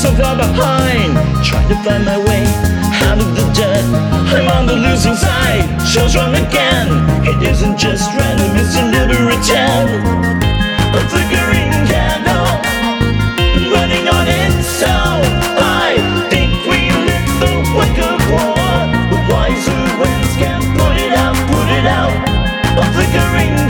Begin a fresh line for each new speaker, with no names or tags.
so far behind. Trying to find my way out of the dirt. I'm on the losing side, show's wrong again. It isn't just random, it's deliberate A flickering candle, running on its itself I think we lit the wick of war. But wiser winds can put it out, put it out. A flickering